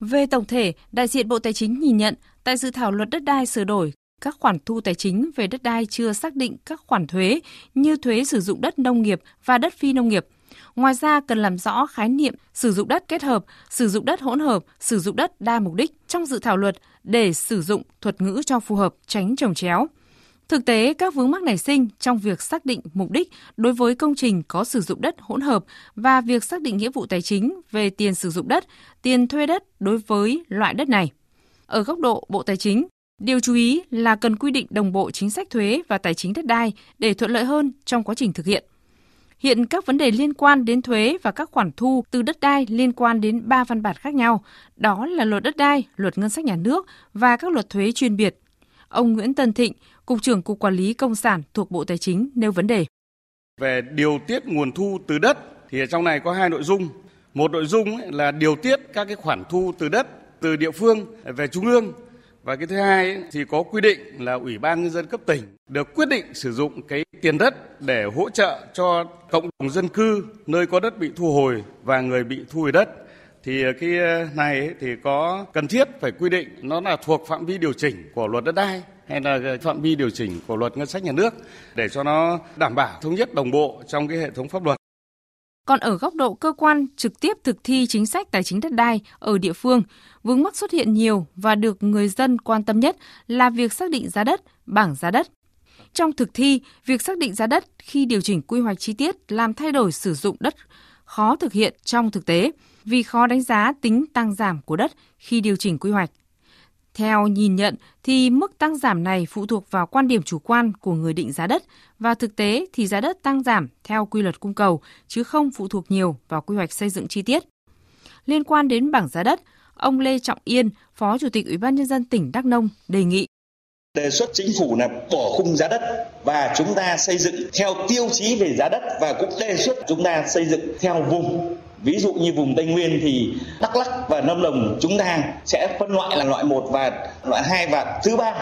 Về tổng thể, đại diện Bộ Tài chính nhìn nhận tại dự thảo luật đất đai sửa đổi, các khoản thu tài chính về đất đai chưa xác định các khoản thuế như thuế sử dụng đất nông nghiệp và đất phi nông nghiệp. Ngoài ra cần làm rõ khái niệm sử dụng đất kết hợp, sử dụng đất hỗn hợp, sử dụng đất đa mục đích trong dự thảo luật để sử dụng thuật ngữ cho phù hợp, tránh trồng chéo. Thực tế, các vướng mắc nảy sinh trong việc xác định mục đích đối với công trình có sử dụng đất hỗn hợp và việc xác định nghĩa vụ tài chính về tiền sử dụng đất, tiền thuê đất đối với loại đất này. Ở góc độ Bộ Tài chính, điều chú ý là cần quy định đồng bộ chính sách thuế và tài chính đất đai để thuận lợi hơn trong quá trình thực hiện. Hiện các vấn đề liên quan đến thuế và các khoản thu từ đất đai liên quan đến ba văn bản khác nhau, đó là luật đất đai, luật ngân sách nhà nước và các luật thuế chuyên biệt. Ông Nguyễn Tân Thịnh, Cục trưởng Cục Quản lý Công sản thuộc Bộ Tài chính nêu vấn đề. Về điều tiết nguồn thu từ đất thì trong này có hai nội dung. Một nội dung là điều tiết các cái khoản thu từ đất từ địa phương về trung ương và cái thứ hai thì có quy định là Ủy ban nhân dân cấp tỉnh được quyết định sử dụng cái tiền đất để hỗ trợ cho cộng đồng dân cư nơi có đất bị thu hồi và người bị thu hồi đất. Thì cái này thì có cần thiết phải quy định nó là thuộc phạm vi điều chỉnh của luật đất đai hay là phạm vi điều chỉnh của luật ngân sách nhà nước để cho nó đảm bảo thống nhất đồng bộ trong cái hệ thống pháp luật. Còn ở góc độ cơ quan trực tiếp thực thi chính sách tài chính đất đai ở địa phương, vướng mắc xuất hiện nhiều và được người dân quan tâm nhất là việc xác định giá đất, bảng giá đất. Trong thực thi, việc xác định giá đất khi điều chỉnh quy hoạch chi tiết làm thay đổi sử dụng đất khó thực hiện trong thực tế vì khó đánh giá tính tăng giảm của đất khi điều chỉnh quy hoạch. Theo nhìn nhận thì mức tăng giảm này phụ thuộc vào quan điểm chủ quan của người định giá đất và thực tế thì giá đất tăng giảm theo quy luật cung cầu chứ không phụ thuộc nhiều vào quy hoạch xây dựng chi tiết. Liên quan đến bảng giá đất, ông Lê Trọng Yên, Phó Chủ tịch Ủy ban nhân dân tỉnh Đắk Nông đề nghị đề xuất chính phủ là bỏ khung giá đất và chúng ta xây dựng theo tiêu chí về giá đất và cũng đề xuất chúng ta xây dựng theo vùng ví dụ như vùng tây nguyên thì đắk lắc và lâm đồng chúng ta sẽ phân loại là loại một và loại hai và thứ ba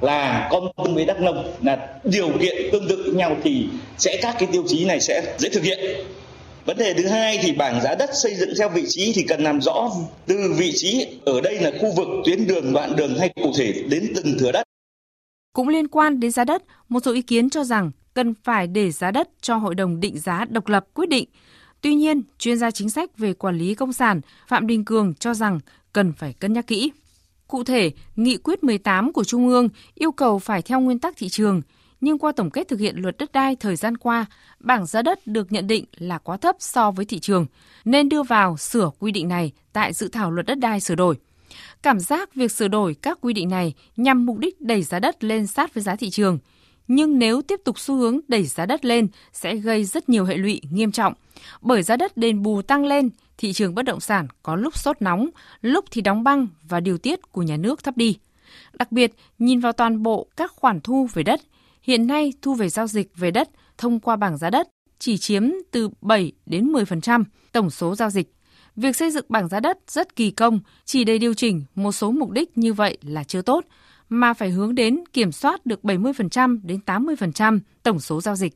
là con tum với đắk nông là điều kiện tương tự nhau thì sẽ các cái tiêu chí này sẽ dễ thực hiện Vấn đề thứ hai thì bảng giá đất xây dựng theo vị trí thì cần làm rõ từ vị trí ở đây là khu vực tuyến đường đoạn đường hay cụ thể đến từng thửa đất. Cũng liên quan đến giá đất, một số ý kiến cho rằng cần phải để giá đất cho Hội đồng định giá độc lập quyết định Tuy nhiên, chuyên gia chính sách về quản lý công sản Phạm Đình Cường cho rằng cần phải cân nhắc kỹ. Cụ thể, Nghị quyết 18 của Trung ương yêu cầu phải theo nguyên tắc thị trường, nhưng qua tổng kết thực hiện luật đất đai thời gian qua, bảng giá đất được nhận định là quá thấp so với thị trường, nên đưa vào sửa quy định này tại dự thảo luật đất đai sửa đổi. Cảm giác việc sửa đổi các quy định này nhằm mục đích đẩy giá đất lên sát với giá thị trường – nhưng nếu tiếp tục xu hướng đẩy giá đất lên sẽ gây rất nhiều hệ lụy nghiêm trọng. Bởi giá đất đền bù tăng lên, thị trường bất động sản có lúc sốt nóng, lúc thì đóng băng và điều tiết của nhà nước thấp đi. Đặc biệt, nhìn vào toàn bộ các khoản thu về đất, hiện nay thu về giao dịch về đất thông qua bảng giá đất chỉ chiếm từ 7 đến 10% tổng số giao dịch. Việc xây dựng bảng giá đất rất kỳ công, chỉ để điều chỉnh một số mục đích như vậy là chưa tốt, mà phải hướng đến kiểm soát được 70% đến 80% tổng số giao dịch.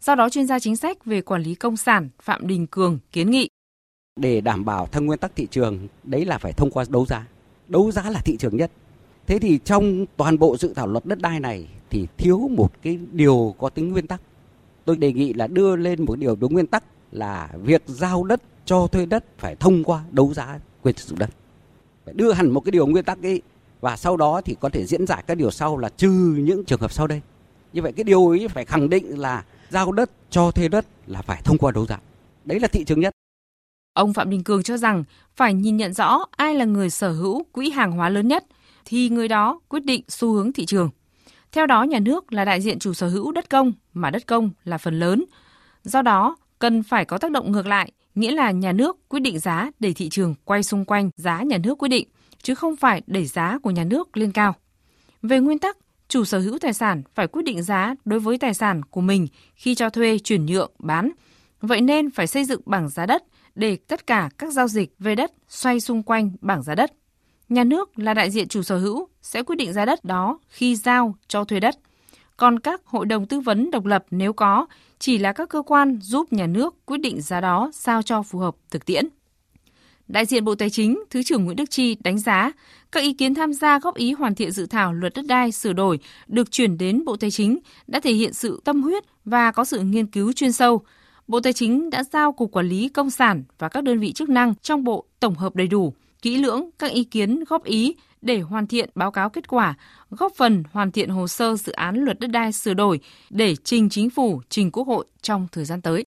Do đó, chuyên gia chính sách về quản lý công sản Phạm Đình Cường kiến nghị. Để đảm bảo theo nguyên tắc thị trường, đấy là phải thông qua đấu giá. Đấu giá là thị trường nhất. Thế thì trong toàn bộ dự thảo luật đất đai này thì thiếu một cái điều có tính nguyên tắc. Tôi đề nghị là đưa lên một điều đúng nguyên tắc là việc giao đất cho thuê đất phải thông qua đấu giá quyền sử dụng đất. Phải đưa hẳn một cái điều nguyên tắc ấy và sau đó thì có thể diễn giải các điều sau là trừ những trường hợp sau đây. Như vậy cái điều ấy phải khẳng định là giao đất cho thuê đất là phải thông qua đấu giá. Đấy là thị trường nhất. Ông Phạm Đình Cường cho rằng phải nhìn nhận rõ ai là người sở hữu quỹ hàng hóa lớn nhất thì người đó quyết định xu hướng thị trường. Theo đó, nhà nước là đại diện chủ sở hữu đất công mà đất công là phần lớn. Do đó, cần phải có tác động ngược lại, nghĩa là nhà nước quyết định giá để thị trường quay xung quanh giá nhà nước quyết định chứ không phải đẩy giá của nhà nước lên cao. Về nguyên tắc, chủ sở hữu tài sản phải quyết định giá đối với tài sản của mình khi cho thuê, chuyển nhượng, bán. Vậy nên phải xây dựng bảng giá đất để tất cả các giao dịch về đất xoay xung quanh bảng giá đất. Nhà nước là đại diện chủ sở hữu sẽ quyết định giá đất đó khi giao cho thuê đất. Còn các hội đồng tư vấn độc lập nếu có chỉ là các cơ quan giúp nhà nước quyết định giá đó sao cho phù hợp thực tiễn. Đại diện Bộ Tài chính, Thứ trưởng Nguyễn Đức Chi đánh giá các ý kiến tham gia góp ý hoàn thiện dự thảo luật đất đai sửa đổi được chuyển đến Bộ Tài chính đã thể hiện sự tâm huyết và có sự nghiên cứu chuyên sâu. Bộ Tài chính đã giao Cục Quản lý Công sản và các đơn vị chức năng trong Bộ tổng hợp đầy đủ, kỹ lưỡng các ý kiến góp ý để hoàn thiện báo cáo kết quả, góp phần hoàn thiện hồ sơ dự án luật đất đai sửa đổi để trình chính phủ, trình Quốc hội trong thời gian tới.